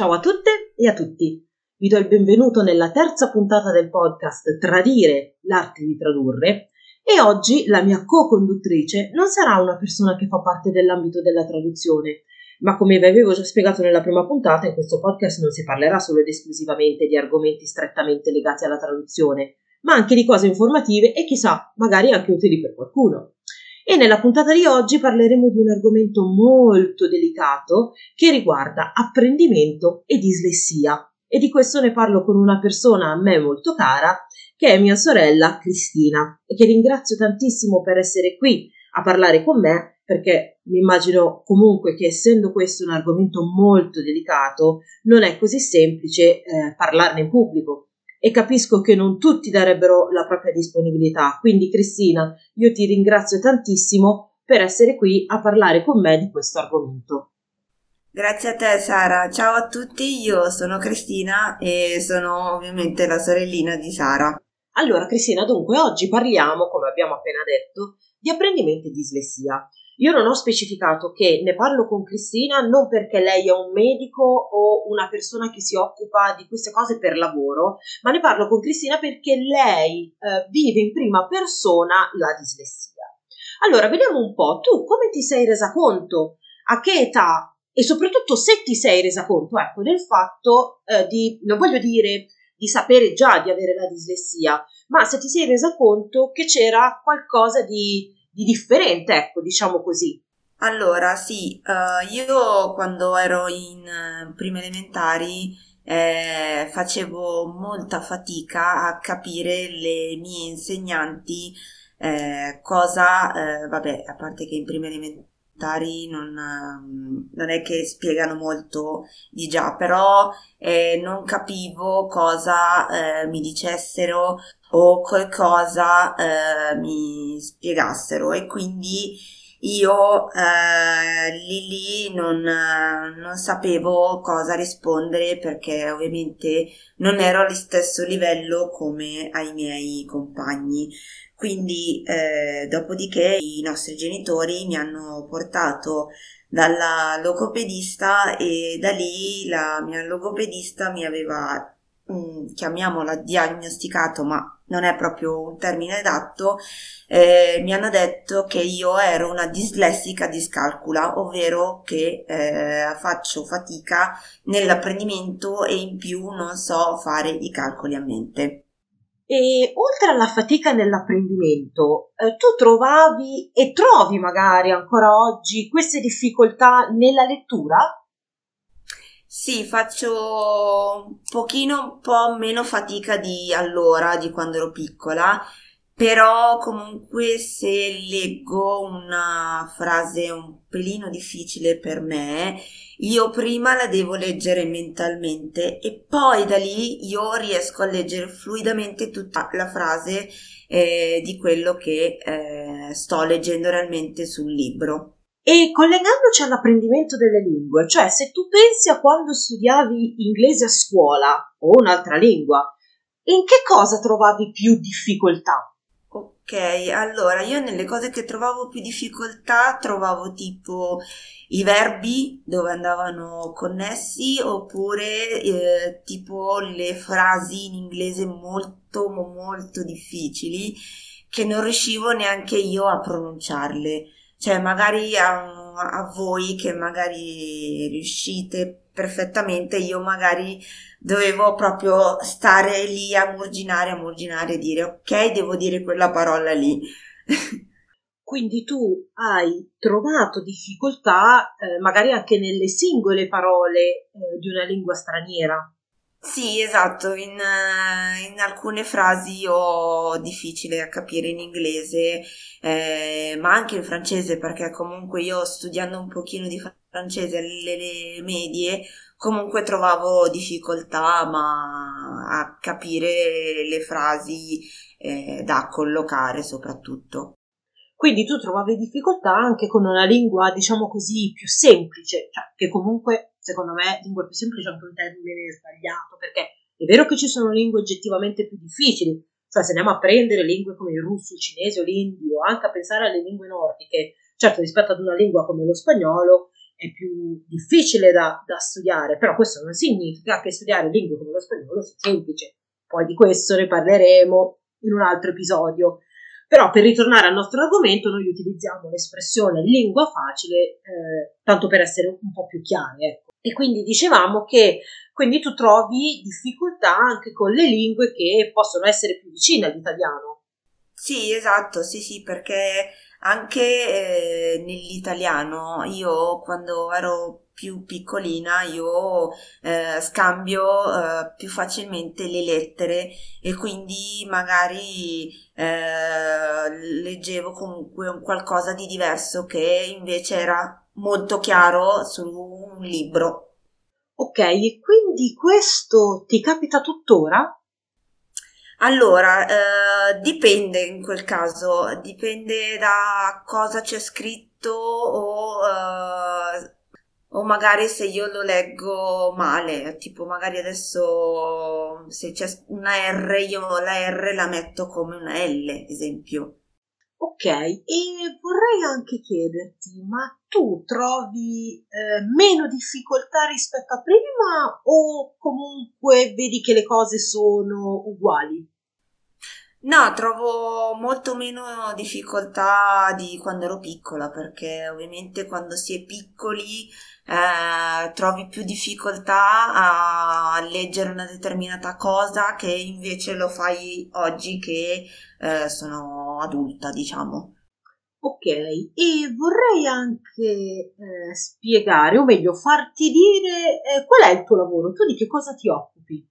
Ciao a tutte e a tutti. Vi do il benvenuto nella terza puntata del podcast Tradire l'arte di tradurre e oggi la mia co-conduttrice non sarà una persona che fa parte dell'ambito della traduzione, ma come vi avevo già spiegato nella prima puntata, in questo podcast non si parlerà solo ed esclusivamente di argomenti strettamente legati alla traduzione, ma anche di cose informative e chissà, magari anche utili per qualcuno. E nella puntata di oggi parleremo di un argomento molto delicato che riguarda apprendimento e dislessia. E di questo ne parlo con una persona a me molto cara, che è mia sorella Cristina, e che ringrazio tantissimo per essere qui a parlare con me, perché mi immagino comunque che essendo questo un argomento molto delicato, non è così semplice eh, parlarne in pubblico e capisco che non tutti darebbero la propria disponibilità. Quindi, Cristina, io ti ringrazio tantissimo per essere qui a parlare con me di questo argomento. Grazie a te Sara, ciao a tutti, io sono Cristina e sono ovviamente la sorellina di Sara. Allora Cristina, dunque oggi parliamo, come abbiamo appena detto, di apprendimento e dislessia. Io non ho specificato che ne parlo con Cristina non perché lei è un medico o una persona che si occupa di queste cose per lavoro, ma ne parlo con Cristina perché lei eh, vive in prima persona la dislessia. Allora, vediamo un po', tu come ti sei resa conto, a che età? E soprattutto se ti sei resa conto, ecco, del fatto eh, di, non voglio dire di sapere già di avere la dislessia, ma se ti sei resa conto che c'era qualcosa di di differente, ecco, diciamo così. Allora, sì, uh, io quando ero in uh, prime elementari eh, facevo molta fatica a capire le mie insegnanti eh, cosa, eh, vabbè, a parte che in prime elementari non, um, non, è che spiegano molto di già, però eh, non capivo cosa mi dicessero o qualcosa eh, mi spiegassero e quindi io eh, lì lì non, non, sapevo cosa rispondere perché ovviamente non ero allo stesso livello come ai miei compagni. Quindi eh, dopodiché i nostri genitori mi hanno portato dalla logopedista e da lì la mia logopedista mi aveva Mm, chiamiamola diagnosticato, ma non è proprio un termine adatto, eh, mi hanno detto che io ero una dislessica discalcula, ovvero che eh, faccio fatica nell'apprendimento e in più non so fare i calcoli a mente. E oltre alla fatica nell'apprendimento, eh, tu trovavi e trovi magari ancora oggi queste difficoltà nella lettura? Sì, faccio un pochino, un po' meno fatica di allora, di quando ero piccola, però comunque se leggo una frase un pelino difficile per me, io prima la devo leggere mentalmente e poi da lì io riesco a leggere fluidamente tutta la frase eh, di quello che eh, sto leggendo realmente sul libro. E collegandoci all'apprendimento delle lingue, cioè se tu pensi a quando studiavi inglese a scuola o un'altra lingua, in che cosa trovavi più difficoltà? Ok, allora io nelle cose che trovavo più difficoltà trovavo tipo i verbi dove andavano connessi oppure eh, tipo le frasi in inglese molto molto difficili che non riuscivo neanche io a pronunciarle cioè magari a, a voi che magari riuscite perfettamente, io magari dovevo proprio stare lì a murginare, a murginare e dire ok, devo dire quella parola lì. Quindi tu hai trovato difficoltà eh, magari anche nelle singole parole eh, di una lingua straniera. Sì, esatto, in, eh, in, alcune frasi ho difficile a capire in inglese, eh, ma anche in francese, perché comunque io studiando un pochino di francese alle, medie, comunque trovavo difficoltà ma a capire le frasi eh, da collocare soprattutto. Quindi tu trovavi difficoltà anche con una lingua, diciamo così, più semplice, cioè che comunque secondo me, lingua più semplice è anche un termine sbagliato, perché è vero che ci sono lingue oggettivamente più difficili, cioè se andiamo a prendere lingue come il russo, il cinese o l'indio, anche a pensare alle lingue nordiche, certo rispetto ad una lingua come lo spagnolo, è più difficile da, da, studiare, però questo non significa che studiare lingue come lo spagnolo sia semplice. Poi di questo ne parleremo in un altro episodio. Però per ritornare al nostro argomento, noi utilizziamo l'espressione lingua facile eh, tanto per essere un po' più chiari. Ecco. E quindi dicevamo che quindi tu trovi difficoltà anche con le lingue che possono essere più vicine all'italiano. Sì, esatto, sì, sì, perché anche eh, nell'italiano io quando ero più piccolina io eh, scambio eh, più facilmente le lettere e quindi magari eh, leggevo comunque un qualcosa di diverso che invece era molto chiaro su un libro. Ok, e quindi questo ti capita tuttora? Allora, eh, dipende in quel caso, dipende da cosa c'è scritto o, eh, o magari se io lo leggo male, tipo magari adesso se c'è una R, io la R la metto come una L, esempio. Ok, e vorrei anche chiederti, ma tu trovi eh, meno difficoltà rispetto a prima o comunque vedi che le cose sono uguali? No, trovo molto meno difficoltà di quando ero piccola, perché ovviamente quando si è piccoli eh, trovi più difficoltà a leggere una determinata cosa che invece lo fai oggi che eh, sono adulta, diciamo. Ok, e vorrei anche eh, spiegare, o meglio, farti dire eh, qual è il tuo lavoro, tu di che cosa ti occupi?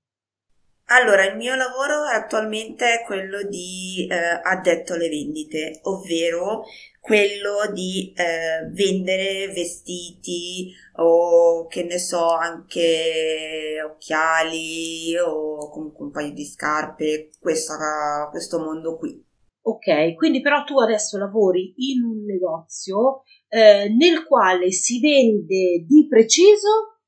Allora, il mio lavoro attualmente è quello di eh, addetto alle vendite, ovvero quello di eh, vendere vestiti o che ne so anche occhiali o comunque un paio di scarpe, questa, questo mondo qui. Ok, quindi però tu adesso lavori in un negozio eh, nel quale si vende di preciso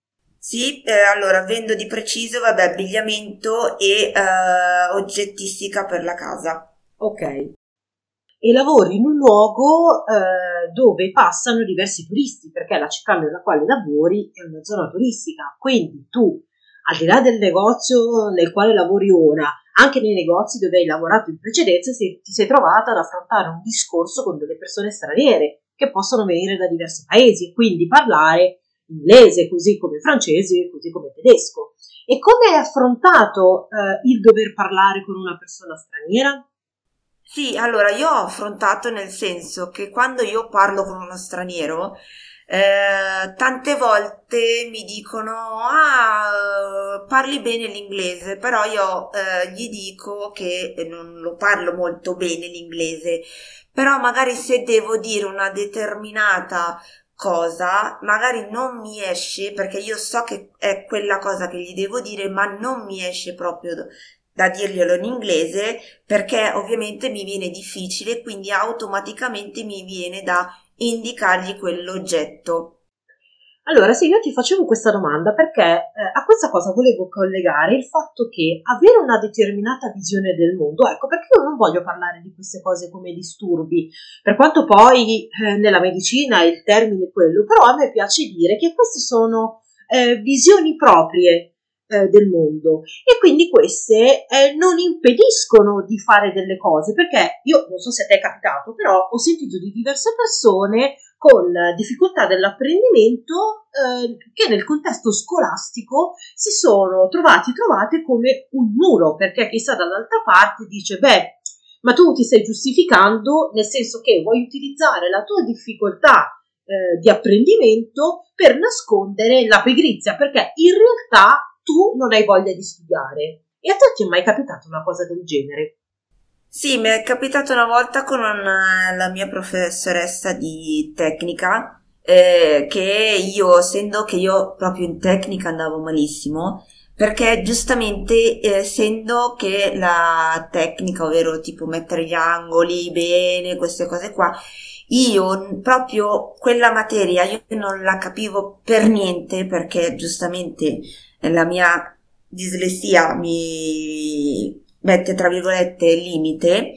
sì, eh, allora vendo di preciso, vabbè, abbigliamento e eh, oggettistica per la casa. Ok. E lavori in un luogo eh, dove passano diversi turisti, perché la città nella quale lavori è una zona turistica. Quindi tu, al di là del negozio nel quale lavori ora, anche nei negozi dove hai lavorato in precedenza, ti sei trovata ad affrontare un discorso con delle persone straniere che possono venire da diversi paesi e quindi parlare inglese, così come francese, così come tedesco. E come hai affrontato eh, il dover parlare con una persona straniera? Sì, allora io ho affrontato nel senso che quando io parlo con uno straniero, eh, tante volte mi dicono ah parli bene l'inglese però io eh, gli dico che non lo parlo molto bene l'inglese. Però magari se devo dire una determinata cosa magari non mi esce perché io so che è quella cosa che gli devo dire ma non mi esce proprio da dirglielo in inglese perché ovviamente mi viene difficile quindi automaticamente mi viene da indicargli quell'oggetto. Allora, sì, io ti facevo questa domanda perché eh, a questa cosa volevo collegare il fatto che avere una determinata visione del mondo, ecco, perché io non voglio parlare di queste cose come disturbi, per quanto poi eh, nella medicina il termine è quello, però a me piace dire che queste sono eh, visioni proprie eh, del mondo. E quindi queste eh, non impediscono di fare delle cose perché io non so se ti è capitato però ho sentito di diverse persone con difficoltà dell'apprendimento eh, che nel contesto scolastico si sono trovati trovate come un muro, perché chissà dall'altra parte dice, beh, ma tu ti stai giustificando nel senso che vuoi utilizzare la tua difficoltà eh, di apprendimento per nascondere la pigrizia, perché in realtà tu non hai voglia di studiare. E a te ti è mai capitata una cosa del genere? Sì, mi è capitato una volta con una, la mia professoressa di tecnica, eh, che io, essendo che io proprio in tecnica andavo malissimo, perché giustamente eh, essendo che la tecnica, ovvero tipo mettere gli angoli bene, queste cose qua, io proprio quella materia io non la capivo per niente perché giustamente la mia dislessia mi mette tra virgolette limite,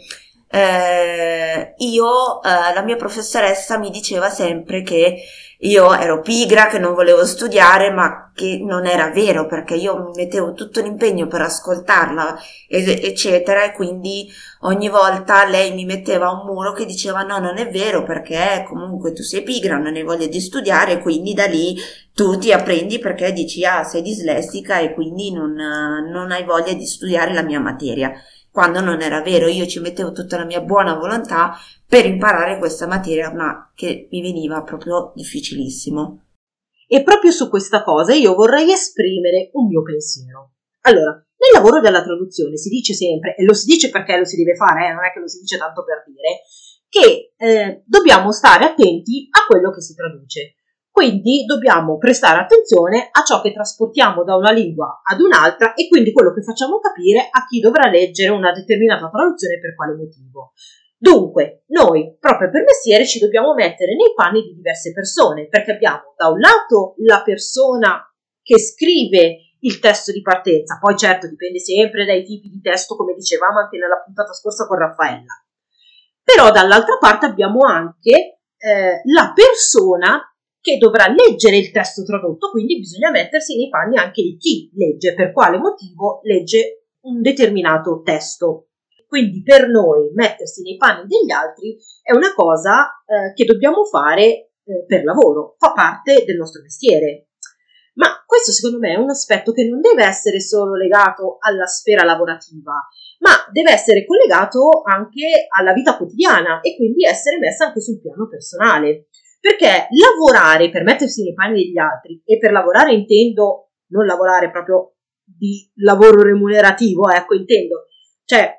eh, io, eh, la mia professoressa mi diceva sempre che io ero pigra, che non volevo studiare, ma che non era vero perché io mi mettevo tutto l'impegno per ascoltarla, eccetera, e quindi ogni volta lei mi metteva un muro che diceva no, non è vero perché comunque tu sei pigra, non hai voglia di studiare, quindi da lì tu ti apprendi perché dici ah, sei dislessica e quindi non, non hai voglia di studiare la mia materia quando non era vero, io ci mettevo tutta la mia buona volontà per imparare questa materia, ma che mi veniva proprio difficilissimo. E proprio su questa cosa io vorrei esprimere un mio pensiero. Allora, nel lavoro della traduzione si dice sempre, e lo si dice perché lo si deve fare, eh, non è che lo si dice tanto per dire, che eh, dobbiamo stare attenti a quello che si traduce. Quindi dobbiamo prestare attenzione a ciò che trasportiamo da una lingua ad un'altra e quindi quello che facciamo capire a chi dovrà leggere una determinata traduzione per quale motivo. Dunque, noi, proprio per mestiere, ci dobbiamo mettere nei panni di diverse persone, perché abbiamo da un lato la persona che scrive il testo di partenza, poi certo dipende sempre dai tipi di testo, come dicevamo anche nella puntata scorsa con Raffaella. Però dall'altra parte abbiamo anche eh, la persona che dovrà leggere il testo tradotto, quindi bisogna mettersi nei panni anche di chi legge, per quale motivo legge un determinato testo. Quindi per noi mettersi nei panni degli altri è una cosa eh, che dobbiamo fare eh, per lavoro, fa parte del nostro mestiere. Ma questo secondo me è un aspetto che non deve essere solo legato alla sfera lavorativa, ma deve essere collegato anche alla vita quotidiana e quindi essere messa anche sul piano personale. Perché lavorare per mettersi nei panni degli altri, e per lavorare intendo non lavorare proprio di lavoro remunerativo, ecco, intendo, cioè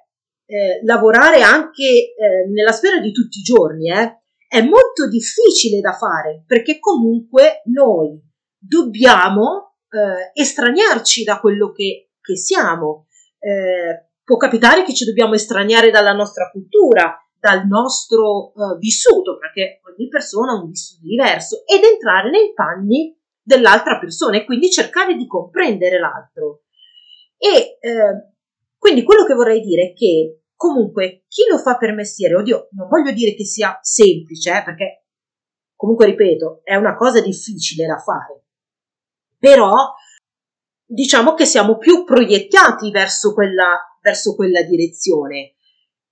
eh, lavorare anche eh, nella sfera di tutti i giorni, eh, è molto difficile da fare perché comunque noi dobbiamo eh, estraniarci da quello che, che siamo. Eh, può capitare che ci dobbiamo estraniare dalla nostra cultura, dal nostro uh, vissuto, perché ogni persona ha un vissuto diverso, ed entrare nei panni dell'altra persona e quindi cercare di comprendere l'altro. E eh, quindi quello che vorrei dire è che comunque chi lo fa per mestiere, oddio, non voglio dire che sia semplice, eh, perché comunque ripeto, è una cosa difficile da fare, però diciamo che siamo più proiettati verso quella, verso quella direzione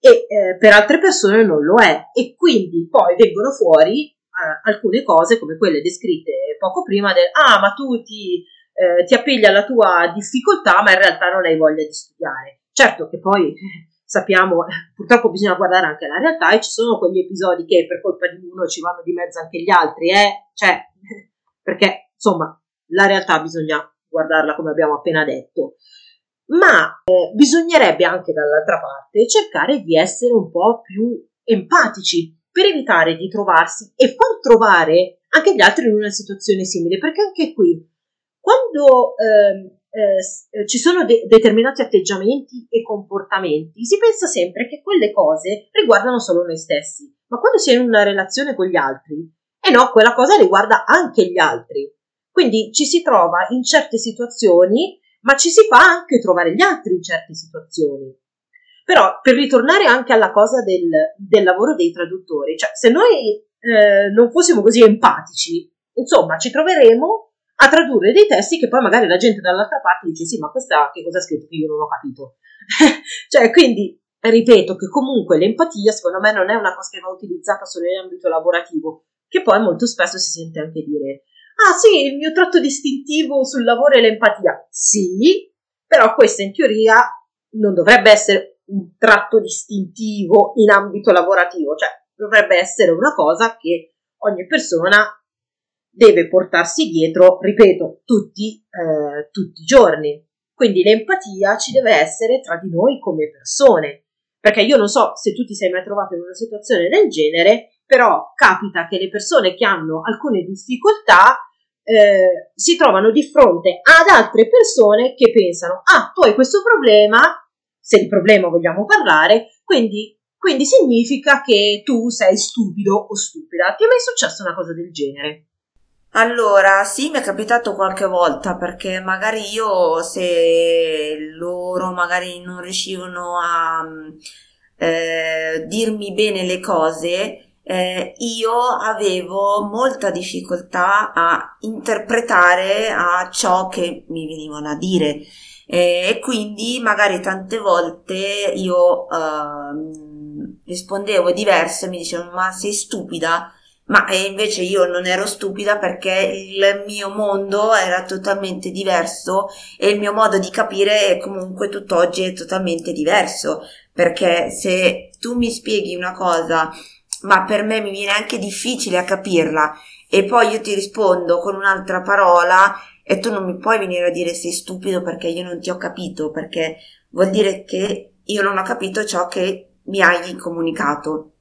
e eh, per altre persone non lo è. E quindi poi vengono fuori eh, alcune cose come quelle descritte poco prima del ah ma tu ti, eh, ti appigli alla tua difficoltà ma in realtà non hai voglia di studiare. Certo che poi sappiamo purtroppo bisogna guardare anche la realtà e ci sono quegli episodi che per colpa di uno ci vanno di mezzo anche gli altri eh? Cioè perché insomma la realtà bisogna guardarla come abbiamo appena detto ma eh, bisognerebbe anche dall'altra parte cercare di essere un po' più empatici per evitare di trovarsi e far trovare anche gli altri in una situazione simile, perché anche qui, quando eh, eh, ci sono de- determinati atteggiamenti e comportamenti, si pensa sempre che quelle cose riguardano solo noi stessi, ma quando si è in una relazione con gli altri, eh no, quella cosa riguarda anche gli altri. Quindi ci si trova in certe situazioni ma ci si fa anche trovare gli altri in certe situazioni. Però per ritornare anche alla cosa del, del lavoro dei traduttori, cioè se noi eh, non fossimo così empatici, insomma ci troveremo a tradurre dei testi che poi magari la gente dall'altra parte dice sì ma questa che cosa ha scritto che io non ho capito. cioè quindi ripeto che comunque l'empatia secondo me non è una cosa che va utilizzata solo in ambito lavorativo, che poi molto spesso si sente anche dire Ah sì, il mio tratto distintivo sul lavoro è l'empatia. Sì, però questo in teoria non dovrebbe essere un tratto distintivo in ambito lavorativo, cioè dovrebbe essere una cosa che ogni persona deve portarsi dietro, ripeto, tutti, eh, tutti i giorni. Quindi l'empatia ci deve essere tra di noi come persone. Perché io non so se tu ti sei mai trovato in una situazione del genere, però capita che le persone che hanno alcune difficoltà eh, si trovano di fronte ad altre persone che pensano, ah, tu hai questo problema, se di problema vogliamo parlare, quindi, quindi significa che tu sei stupido o stupida. Ti è mai successo una cosa del genere? Allora, sì, mi è capitato qualche volta perché magari io se loro magari non riuscivano a eh, dirmi bene le cose, eh, io avevo molta difficoltà a interpretare a ciò che mi venivano a dire. Eh, e quindi magari tante volte io uh, rispondevo diverso e mi dicevano ma sei stupida? Ma invece io non ero stupida perché il mio mondo era totalmente diverso e il mio modo di capire comunque tutt'oggi è totalmente diverso. Perché se tu mi spieghi una cosa ma per me mi viene anche difficile a capirla e poi io ti rispondo con un'altra parola e tu non mi puoi venire a dire sei stupido perché io non ti ho capito, perché vuol dire che io non ho capito ciò che mi hai comunicato.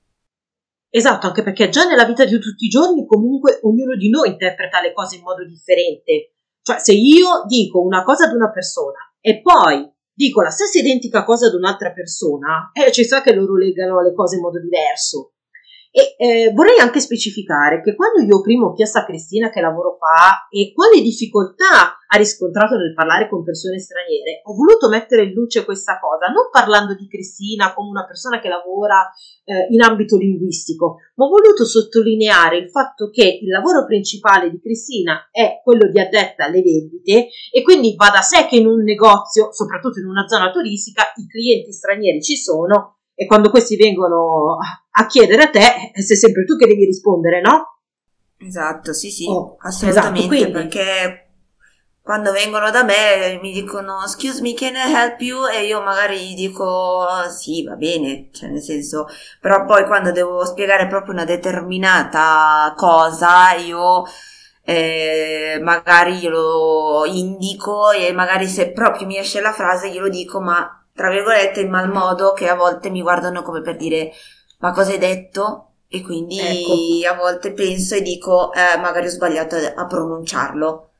Esatto, anche perché già nella vita di tutti i giorni comunque ognuno di noi interpreta le cose in modo differente. Cioè se io dico una cosa ad una persona e poi dico la stessa identica cosa ad un'altra persona, eh, ci sa che loro legano le cose in modo diverso. E eh, vorrei anche specificare che quando io prima ho chiesto a Cristina che lavoro fa e quali difficoltà ha riscontrato nel parlare con persone straniere, ho voluto mettere in luce questa cosa, non parlando di Cristina come una persona che lavora eh, in ambito linguistico, ma ho voluto sottolineare il fatto che il lavoro principale di Cristina è quello di addetta alle vendite e quindi va da sé che in un negozio, soprattutto in una zona turistica, i clienti stranieri ci sono e quando questi vengono a chiedere a te, sei sempre tu che devi rispondere, no? Esatto, sì, sì, oh, assolutamente, esatto, perché quando vengono da me mi dicono excuse me can I help you e io magari dico sì va bene cioè nel senso però poi quando devo spiegare proprio una determinata cosa io eh, magari glielo indico e magari se proprio mi esce la frase glielo dico ma tra virgolette in mal modo che a volte mi guardano come per dire ma cosa hai detto? E quindi ecco. a volte penso e dico, eh, magari ho sbagliato a pronunciarlo.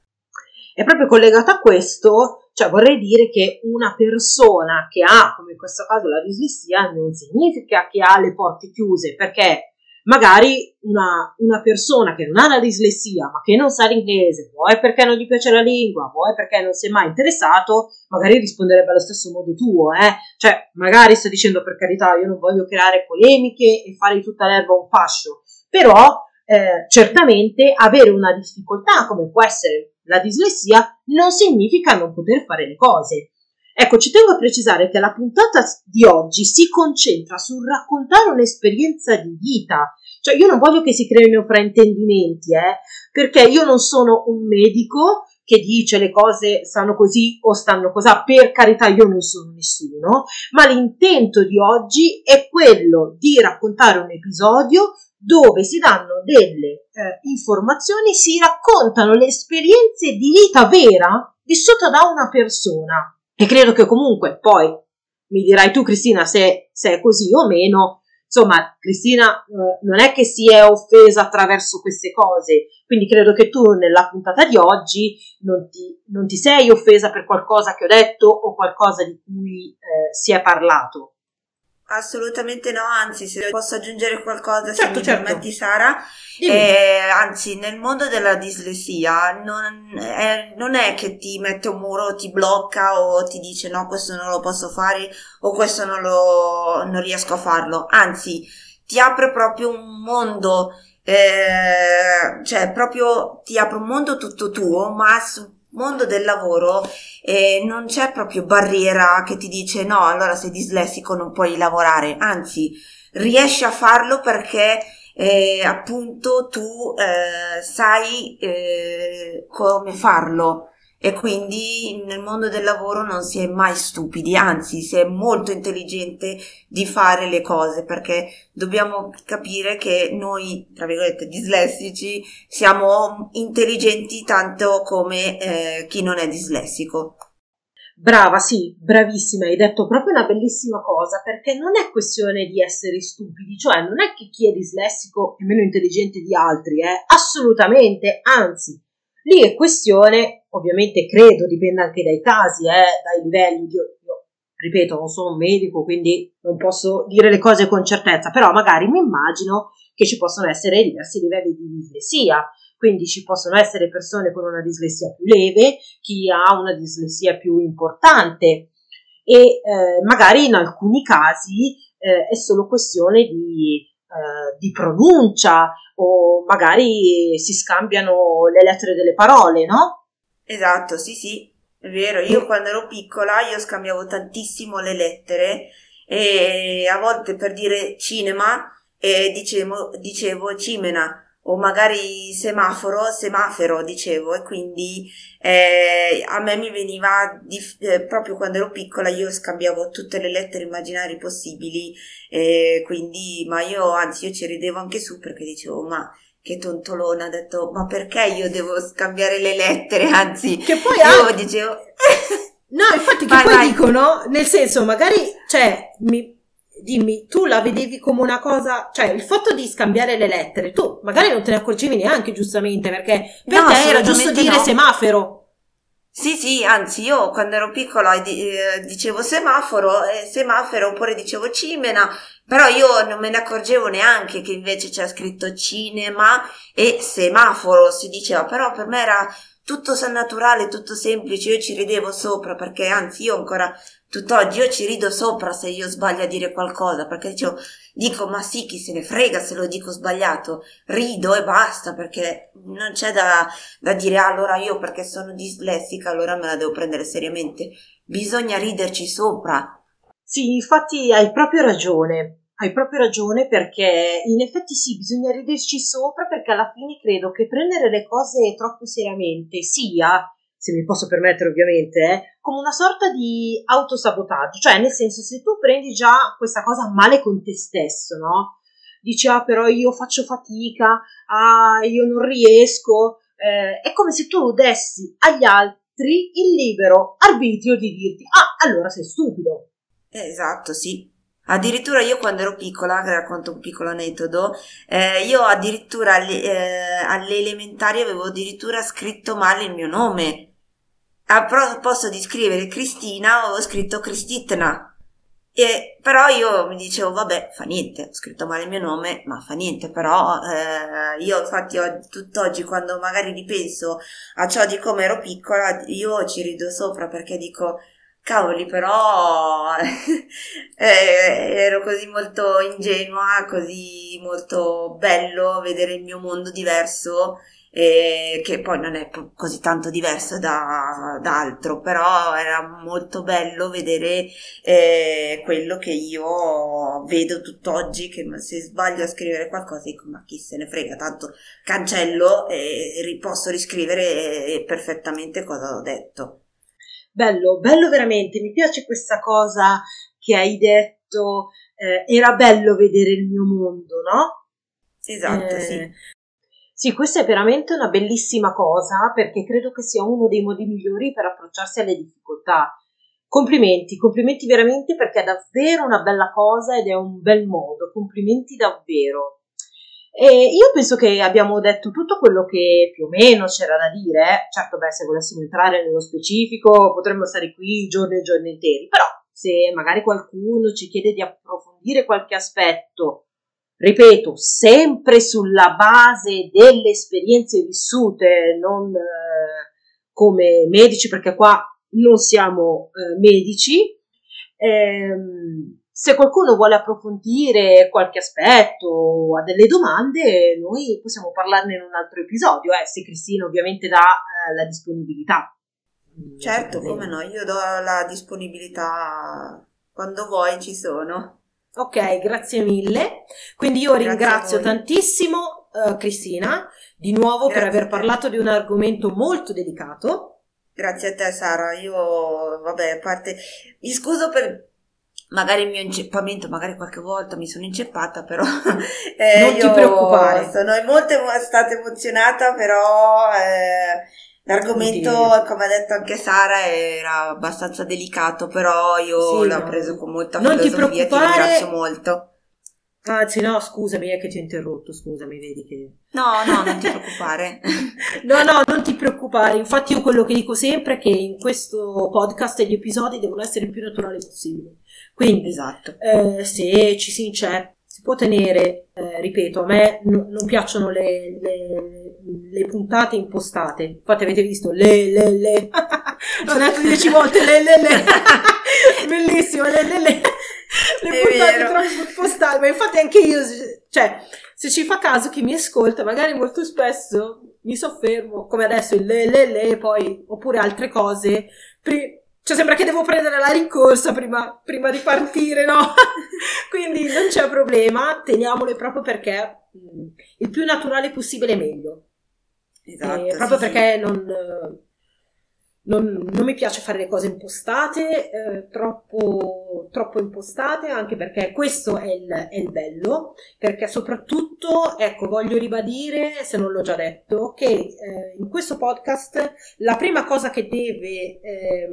È proprio collegato a questo, cioè vorrei dire che una persona che ha, come in questo caso, la dislessia non significa che ha le porte chiuse, perché magari una, una, persona che non ha la dislessia ma che non sa l'inglese, vuoi perché non gli piace la lingua, vuoi perché non si è mai interessato, magari risponderebbe allo stesso modo tuo, eh? Cioè, magari sto dicendo per carità, io non voglio creare polemiche e fare di tutta l'erba un fascio, però eh, certamente avere una difficoltà come può essere la dislessia non significa non poter fare le cose. Ecco, ci tengo a precisare che la puntata di oggi si concentra sul raccontare un'esperienza di vita. Cioè, io non voglio che si creino fraintendimenti, eh, perché io non sono un medico che dice le cose stanno così o stanno così. Per carità, io non sono nessuno, ma l'intento di oggi è quello di raccontare un episodio dove si danno delle eh, informazioni, si raccontano le esperienze di vita vera vissuta da una persona. E credo che comunque poi mi dirai tu, Cristina, se, se è così o meno. Insomma, Cristina eh, non è che si è offesa attraverso queste cose, quindi credo che tu nella puntata di oggi non ti, non ti sei offesa per qualcosa che ho detto o qualcosa di cui eh, si è parlato. Assolutamente no, anzi se posso aggiungere qualcosa certo, se mi certo. permetti Sara, eh, anzi nel mondo della dislessia non è, non è, che ti mette un muro, ti blocca o ti dice no questo non lo posso fare o questo non, lo, non riesco a farlo, anzi ti apre proprio un mondo, eh, cioè proprio ti apre un mondo tutto tuo ma su mondo del lavoro eh, non c'è proprio barriera che ti dice no, allora sei dislessico non puoi lavorare, anzi riesci a farlo perché eh, appunto tu eh, sai eh, come farlo e quindi nel mondo del lavoro non si è mai stupidi, anzi si è molto intelligente di fare le cose perché dobbiamo capire che noi, tra virgolette, dislessici siamo intelligenti tanto come eh, chi non è dislessico. Brava, sì, bravissima, hai detto proprio una bellissima cosa, perché non è questione di essere stupidi, cioè non è che chi è dislessico è meno intelligente di altri, eh? assolutamente, anzi, Lì è questione, ovviamente credo, dipende anche dai casi, eh, dai livelli. Io, io, ripeto, non sono un medico, quindi non posso dire le cose con certezza, però magari mi immagino che ci possono essere diversi livelli di dislessia. Quindi ci possono essere persone con una dislessia più leve, chi ha una dislessia più importante e eh, magari in alcuni casi eh, è solo questione di, eh, di pronuncia o magari si scambiano le lettere delle parole, no? Esatto, sì, sì, è vero. Io quando ero piccola io scambiavo tantissimo le lettere e a volte per dire cinema eh, dicevo, dicevo cimena o magari semaforo, semaforo dicevo e quindi eh, a me mi veniva dif- eh, proprio quando ero piccola io scambiavo tutte le lettere immaginari possibili eh, quindi ma io anzi io ci ridevo anche su perché dicevo ma che tontolona ha detto ma perché io devo scambiare le lettere anzi che poi io ha... dicevo no infatti che vai, poi vai. dicono nel senso magari cioè mi dimmi, tu la vedevi come una cosa, cioè il fatto di scambiare le lettere, tu magari non te ne accorgevi neanche giustamente perché per no, te era giusto dire no. semaforo. Sì, sì, anzi io quando ero piccola eh, dicevo semaforo, eh, semaforo oppure dicevo cimena, però io non me ne accorgevo neanche che invece c'era scritto cinema e semaforo si diceva, però per me era tutto naturale, tutto semplice, io ci ridevo sopra perché anzi io ancora tutt'oggi io ci rido sopra se io sbaglio a dire qualcosa perché dicevo, dico ma sì chi se ne frega se lo dico sbagliato, rido e basta perché non c'è da, da dire ah, allora io perché sono dislessica allora me la devo prendere seriamente, bisogna riderci sopra. Sì, infatti hai proprio ragione. Hai proprio ragione perché in effetti sì, bisogna riderci sopra perché alla fine credo che prendere le cose troppo seriamente sia, se mi posso permettere ovviamente, eh, come una sorta di autosabotaggio, cioè nel senso se tu prendi già questa cosa male con te stesso, no? Dici ah però io faccio fatica, ah io non riesco, eh, è come se tu dessi agli altri il libero arbitrio di dirti ah allora sei stupido. Esatto, sì, Addirittura io quando ero piccola, racconto un piccolo aneddoto, eh, io addirittura alle, eh, alle, elementari avevo addirittura scritto male il mio nome. A posto di scrivere Cristina ho scritto Cristitna. E, però io mi dicevo, vabbè, fa niente, ho scritto male il mio nome, ma fa niente, però eh, io infatti ho, tutt'oggi quando magari ripenso a ciò di come ero piccola, io ci rido sopra perché dico, cavoli, però eh, ero così molto ingenua, così molto bello vedere il mio mondo diverso, eh, che poi non è così tanto diverso da, da altro, però era molto bello vedere eh, quello che io vedo tutt'oggi, che se sbaglio a scrivere qualcosa dico ma chi se ne frega, tanto cancello e posso riscrivere perfettamente cosa ho detto. Bello, bello veramente, mi piace questa cosa che hai detto, eh, era bello vedere il mio mondo, no? Esatto, eh, sì. Sì, questa è veramente una bellissima cosa perché credo che sia uno dei modi migliori per approcciarsi alle difficoltà. Complimenti, complimenti veramente perché è davvero una bella cosa ed è un bel modo, complimenti davvero. E io penso che abbiamo detto tutto quello che più o meno c'era da dire. Certo, beh, se volessimo entrare nello specifico potremmo stare qui giorni e giorni interi, però se magari qualcuno ci chiede di approfondire qualche aspetto, ripeto, sempre sulla base delle esperienze vissute, non eh, come medici, perché qua non siamo eh, medici. Ehm, se qualcuno vuole approfondire qualche aspetto o ha delle domande, noi possiamo parlarne in un altro episodio, eh, se Cristina ovviamente dà eh, la disponibilità. Certo, come no, io do la disponibilità quando vuoi ci sono. Ok, grazie mille. Quindi io ringrazio tantissimo uh, Cristina di nuovo grazie per aver parlato di un argomento molto delicato. Grazie a te Sara, io vabbè, a parte mi scuso per magari il mio inceppamento, magari qualche volta mi sono inceppata, però eh, non ti preoccupare. Sono molto stata emozionata, però eh, l'argomento, come ha detto anche Sara, era abbastanza delicato, però io sì, l'ho no. preso con molta non filosofia, ti, ti ringrazio molto. Anzi, no, scusami, è che ti ho interrotto, scusami, vedi che... No, no, non ti preoccupare. no, no, non ti preoccupare. Infatti io quello che dico sempre è che in questo podcast gli episodi devono essere il più naturali possibile. Quindi, esatto. eh, se ci si inceppa, si può tenere, eh, ripeto, a me no, non piacciono le, le, le, puntate impostate. Infatti avete visto le, le, le. L'ho detto dieci volte le, le, le. Bellissimo, le, le, le. le puntate troppo impostate, ma infatti anche io, cioè, se ci fa caso chi mi ascolta, magari molto spesso mi soffermo, come adesso il le le le, poi, oppure altre cose, pri- cioè sembra che devo prendere la rincorsa prima, prima di partire, no? Quindi non c'è problema, teniamole proprio perché mh, il più naturale possibile è meglio. Esatto. Eh, proprio sì, perché sì. non non, non, mi piace fare le cose impostate, eh, troppo, troppo, impostate, anche perché questo è il, è il, bello, perché soprattutto, ecco, voglio ribadire, se non l'ho già detto, che eh, in questo podcast la prima cosa che deve eh,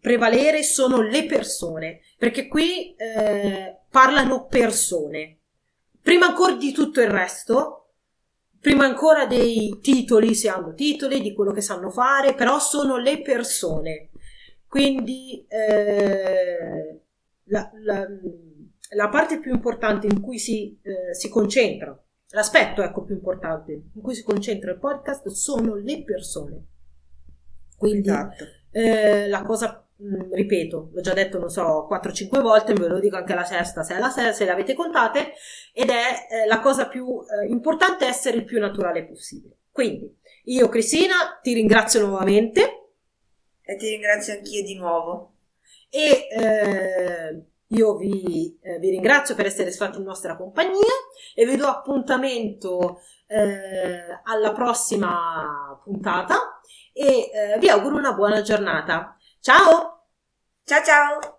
prevalere sono le persone, perché qui eh, parlano persone. Prima ancora di tutto il resto, prima ancora dei titoli, se hanno titoli, di quello che sanno fare, però sono le persone. Quindi eh, la, la, la, parte più importante in cui si, eh, si concentra, l'aspetto ecco più importante in cui si concentra il podcast sono le persone. Quindi esatto. eh, la cosa Mm, ripeto, l'ho già detto, non so, 4-5 volte, ve lo dico anche la sesta, se, la sesta, se le avete contate, ed è eh, la cosa più eh, importante essere il più naturale possibile. Quindi, io Cristina ti ringrazio nuovamente. E ti ringrazio anch'io di nuovo. E eh, io vi, eh, vi, ringrazio per essere stati in nostra compagnia e vi do appuntamento eh, alla prossima puntata e eh, vi auguro una buona giornata. Ciao! Ciao ciao!